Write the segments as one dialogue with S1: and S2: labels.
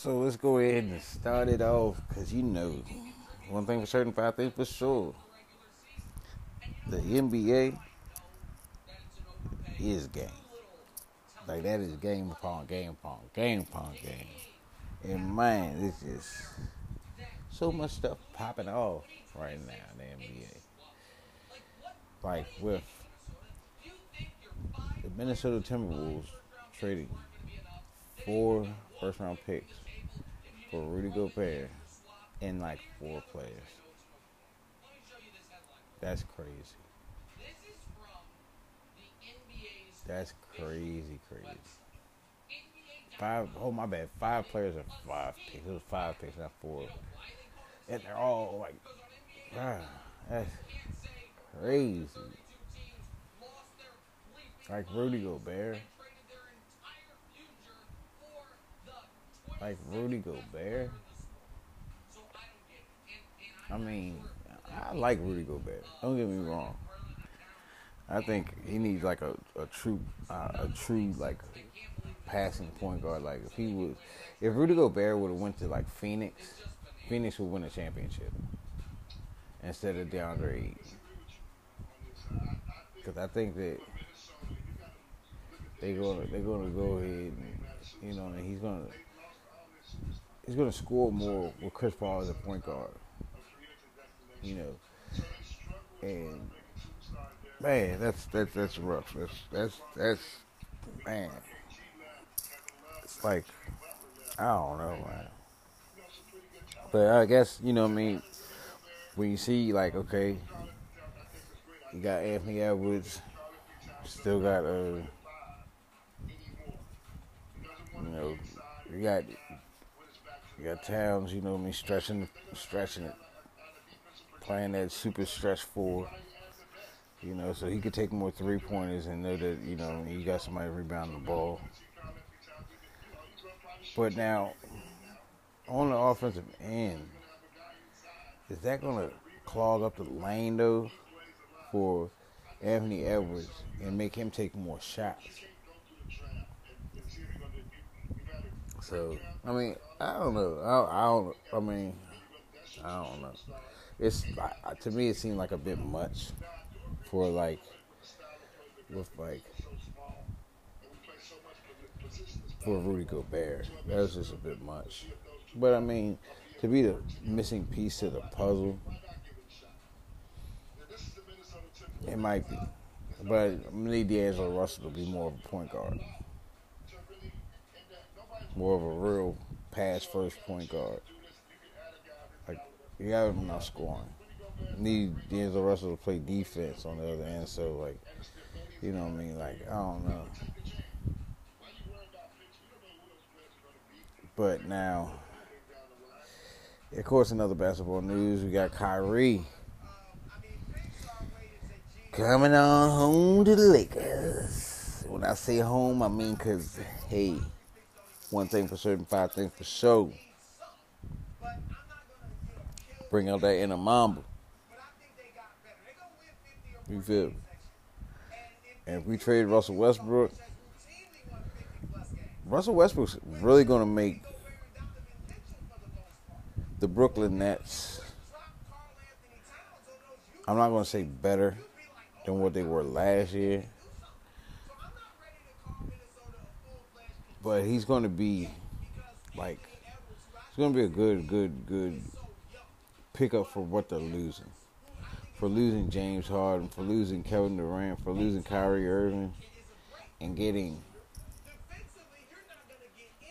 S1: So let's go ahead and start it off because you know, one thing for certain, five things for sure. The NBA is game. Like that is game upon game upon game upon game. And man, it's just so much stuff popping off right now in the NBA. Like with the Minnesota Timberwolves trading four first round picks for Rudy Gobert and like four players. That's crazy. That's crazy, crazy. Five. Oh my bad, five players and five picks. It was five picks, not four. And they're all like, ah, that's crazy. Like Rudy Gobert. Like Rudy Gobert. I mean, I like Rudy Gobert. Don't get me wrong. I think he needs like a, a true uh, a true like passing point guard. Like if he would, if Rudy Gobert would have went to like Phoenix, Phoenix would win a championship instead of DeAndre. Because I think that they gonna they're gonna go ahead and you know and he's gonna he's gonna score more with Chris Paul as a point guard. You know, and man, that's that's that's rough. That's that's that's man. It's like I don't know, man. But I guess you know what I mean. When you see like okay, you got Anthony Edwards, still got uh, you know, you got you got Towns, you know mean, stretching stretching it, playing that super stretch four. You know, so he could take more three pointers and know that, you know, you got somebody rebounding the ball. But now, on the offensive end, is that going to clog up the lane, though, for Anthony Edwards and make him take more shots? So, I mean, I don't know. I, I don't, I mean, I don't know. It's, to me, it seemed like a bit much for like with like for Rudy Gobert. That was just a bit much. But I mean, to be the missing piece to the puzzle, it might be. But I need D'Angelo Russell to be more of a point guard. More of a real pass first point guard. Like, you got him not scoring need D'Angelo Russell to play defense on the other end. So like, you know what I mean? Like I don't know. But now, of course, another basketball news. We got Kyrie coming on home to the Lakers. When I say home, I mean because hey, one thing for certain, five things for sure. Bring out that inner Mamba. You feel me? And if we trade Russell Westbrook, Russell Westbrook's really going to make the Brooklyn Nets. I'm not going to say better than what they were last year, but he's going to be like it's going to be a good, good, good pickup for what they're losing for losing James Harden, for losing Kevin Durant, for losing Kyrie Irving, and getting.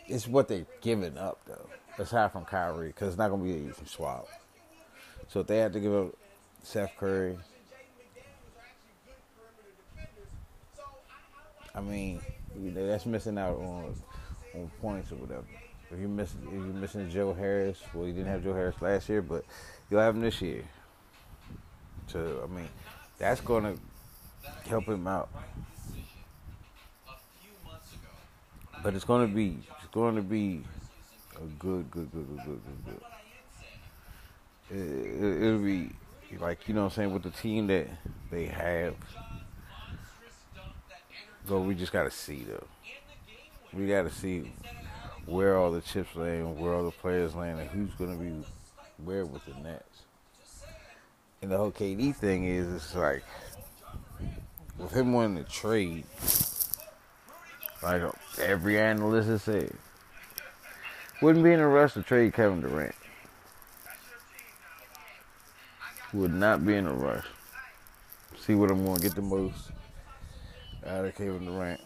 S1: It's what they're giving up, though. Aside from Kyrie, because it's not going to be easy swap. So if they have to give up Seth Curry, I mean, you know, that's missing out on on points or whatever. If you miss, if you're missing Joe Harris, well, you didn't have Joe Harris last year, but you'll have him this year to, I mean, that's to help him out. But it's to be, it's to be a good, good, good, good, good, good, good. It, it, it'll be like you know what I'm saying with the team that they have. So we just gotta see though. We gotta see where all the chips land, where all the players land, and who's to be where with the Nets. And the whole KD thing is, it's like with him wanting to trade, like every analyst has said, wouldn't be in a rush to trade Kevin Durant. Would not be in a rush. See what I'm to get the most out of Kevin Durant.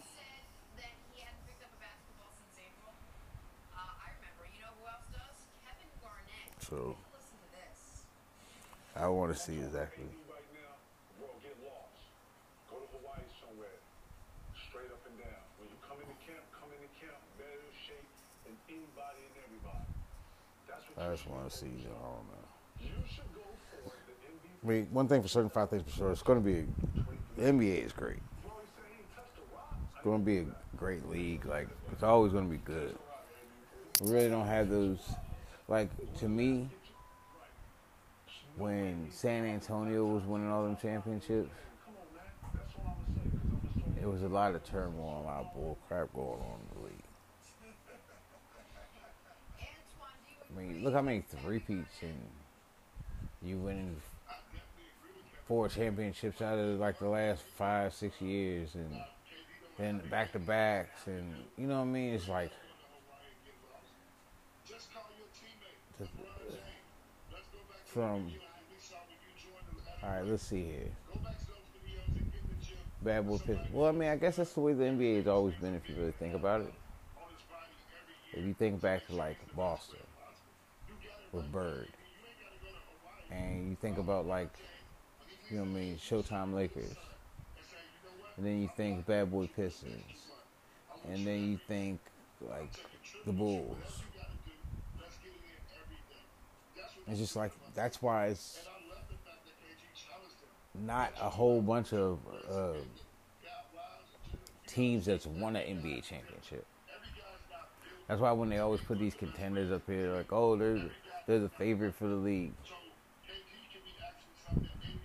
S1: So I want to see exactly. I just want to see. I don't know. I mean, one thing for certain, five things for sure. It's going to be. The NBA is great. Going to be a great league. Like it's always going to be good. We really don't have those. Like to me, when San Antonio was winning all them championships, it was a lot of turmoil, a lot of bull crap going on in the league. I mean, look how many three peats and you winning four championships out of like the last five, six years, and then back to backs, and you know what I mean. It's like from. All right, let's see here. Bad boy. Well, I mean, I guess that's the way the NBA has always been. If you really think about it, if you think back to like Boston with Bird, and you think about like, you know what I mean, Showtime Lakers, and then you think Bad Boy Pistons, and then you think like the Bulls. It's just like that's why it's not a whole bunch of uh, teams that's won an NBA championship. That's why when they always put these contenders up here, like, oh, they're they're the favorite for the league.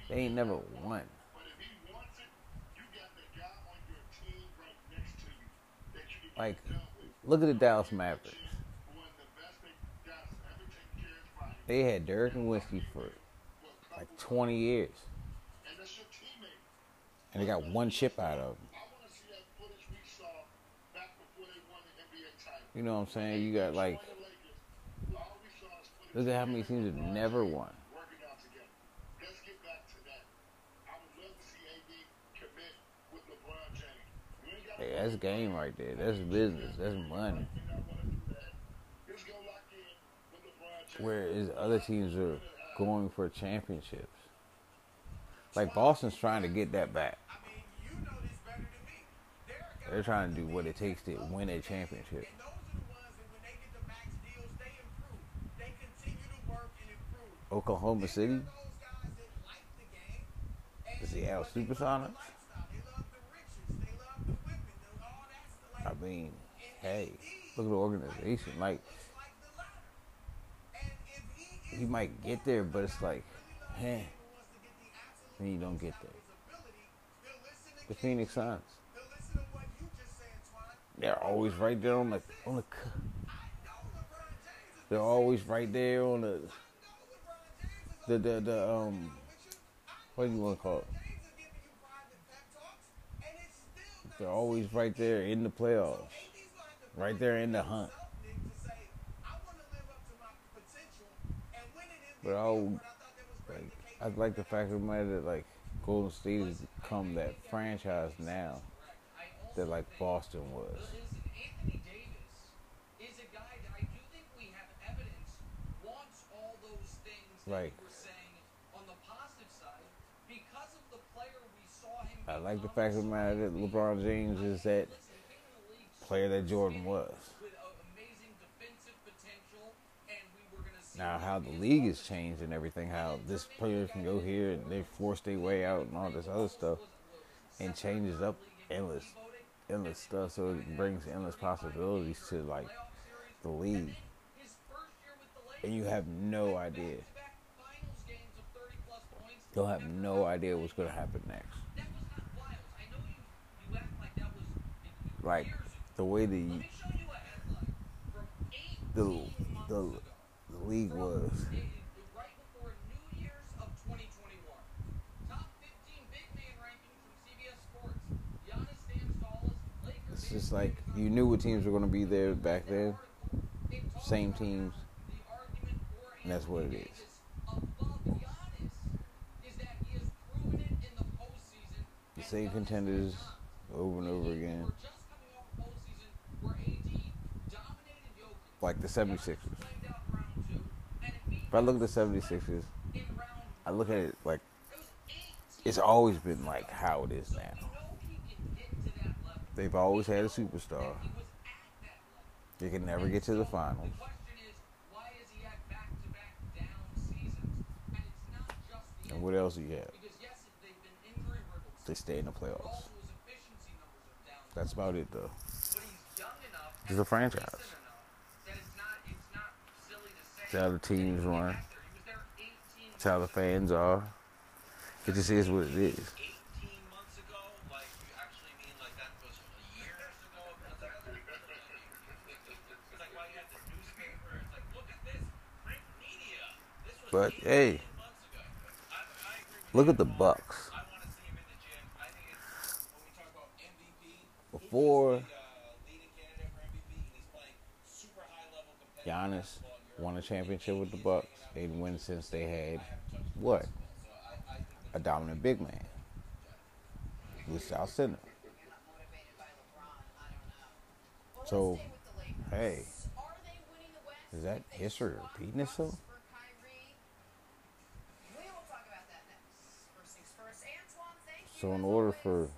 S1: They ain't never won. Like, look at the Dallas Mavericks. They had Dirk Nowitzki for like 20 years. And they got one chip out of them. You know what I'm saying? You got like, look at how many teams have never won. Hey, that's game right there. That's business. That's money. Whereas other teams are going for championships. Like Boston's trying to get that back. They're trying to do what it takes to win a championship. Oklahoma City, the Seattle Supersonics. I mean, hey, look at the organization. Like, he might get there, but it's like, hey, then you don't get there. The Phoenix Suns. They're always right there on the on the. They're always right there on the. The the the um. What do you want to call it? They're always right there in the playoffs, right there in the hunt. But I would, like, I like the fact of the matter that like Golden State has become that franchise now that like Boston was. Like, I like the fact of the matter that LeBron James is that player that Jordan was. Now, how the league has changed and everything, how this player can go here and they force their way out and all this other stuff, and changes up endless, endless stuff. So it brings endless possibilities to like the league, and you have no idea. You'll have no idea what's going to happen next. Like the way the the the, the league was.
S2: right before New Year's of 2021. Top 15 big man ranking from CBS Sports. Giannis stands tallest. Lakers
S1: It's just like you knew what teams were going to be there back then. Same teams, and that's what it is.
S2: The
S1: same contenders over and over again,
S2: We're just coming off a postseason where AD dominated Jokic.
S1: Like the 76ers.
S2: Played out round two, and it beat
S1: If I look at the 76ers, I look at it like it's always been like how it is now. They've always had a superstar. They can never get to the finals.
S2: And it's
S1: what else do you have? They stay in the playoffs. That's about it, though.
S2: And
S1: a franchise.
S2: decent enough that it's not, it's not silly to.
S1: How the teams run.
S2: was there. He was there 18
S1: It's how the fans are. It just is what it is.
S3: 18 months ago? Like, you actually mean like that was years ago? It's like, it's like why you had the newspaper. It's like, look at this. Print media. This was
S1: But hey, look at the Bucks.
S3: To
S1: Before Giannis. Won a championship with the Bucks, they didn't win since they had what? A dominant big man. With South Center. So, hey, is that history repeating itself? So in order for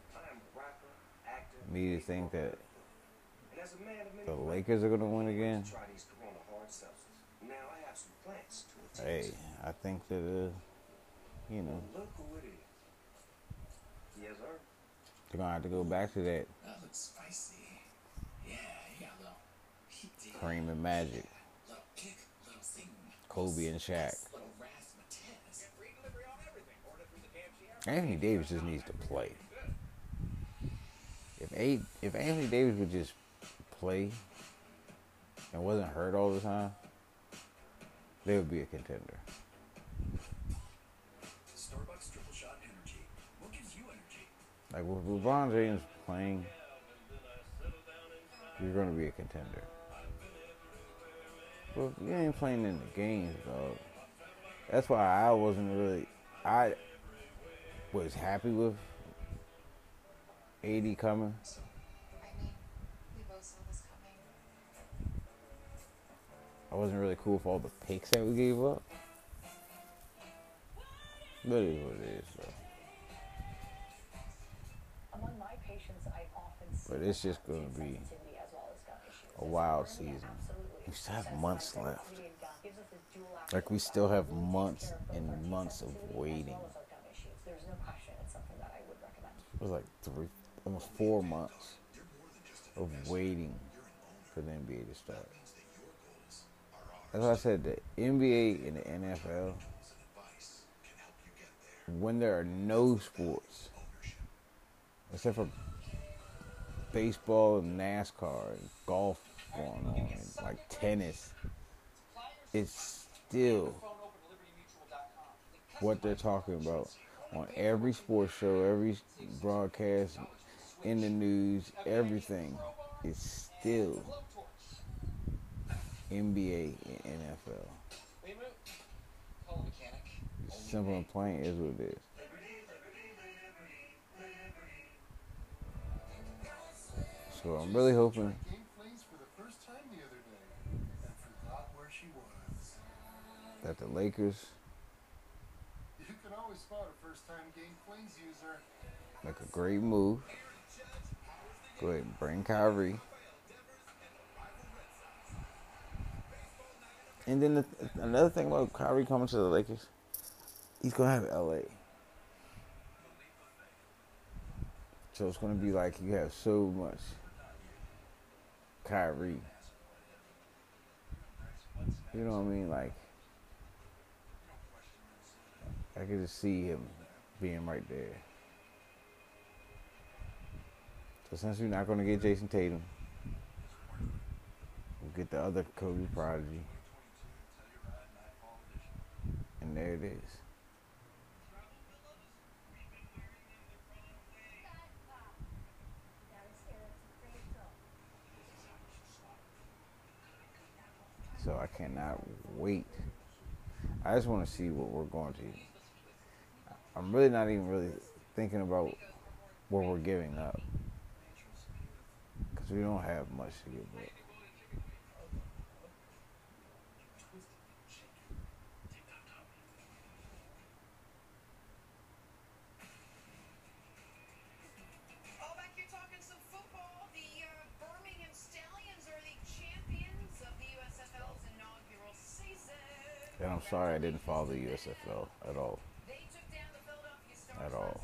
S1: me to think that the Lakers are gonna win again, hey, I think that uh, you know
S4: Look who it is. Yes, sir.
S1: they're gonna have to go back to that
S5: That looks spicy. Yeah, to
S1: and Magic,
S5: Little kick, little.
S1: Kobe and Shaq. Anthony Davis just needs to play. If a if Anthony Davis would just play and wasn't hurt all the time, they would be a contender.
S5: Starbucks triple shot energy. What gives you energy?
S1: Like with LeBron James playing, you're gonna be a contender. But you ain't playing in the games, dog. That's why I wasn't really. I was happy with AD coming.
S6: I mean, we both saw this coming.
S1: I wasn't really cool with all the picks that we gave up. But it is what it is, though.
S7: Among my patients, I often see
S1: But it's just gonna be
S7: as well as gut issues.
S1: a wild season. We still have months left.
S7: sensitivity and gut gives us this dual
S1: Like we still have months
S7: care of both
S1: and months of waiting.
S7: well as our gut issues. There's no question it's something that I would recommend.
S1: It was like three, almost four months of waiting for the NBA to start. That's why I said the NBA and the NFL, when there are no sports, except for baseball and NASCAR and golf going on, and like tennis, it's still what they're talking about on every sports show, every broadcast, in the news, everything is still NBA and NFL. Simple and plain is what it is. So I'm really hoping that the Lakers
S8: You can always spot a first time game plays user.
S1: make a great move. Go ahead and bring Kyrie. And then the, another thing about Kyrie coming to the Lakers, he's gonna have LA. So it's gonna be like you have so much Kyrie. You know what I mean? Like I could just see him being right there. So since we're not gonna get Jayson Tatum, we're get the other Kobe prodigy, and there it is. So I cannot wait. I just want to see what we're going to. I'm really not even really thinking about what we're giving up because we don't have much to give up. Sorry I didn't follow the USFL at all. At all.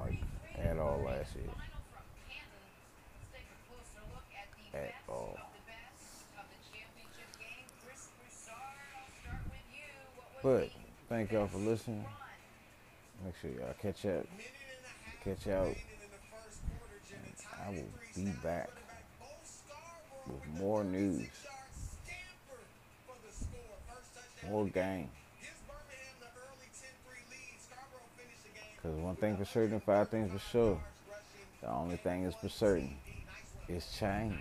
S1: Like, at all last year.
S2: At
S1: all. But thank y'all for listening. Make sure y'all catch up. Catch out. I will be back with more news, more game. Because one thing for certain, five things for sure. The only thing is for certain is change.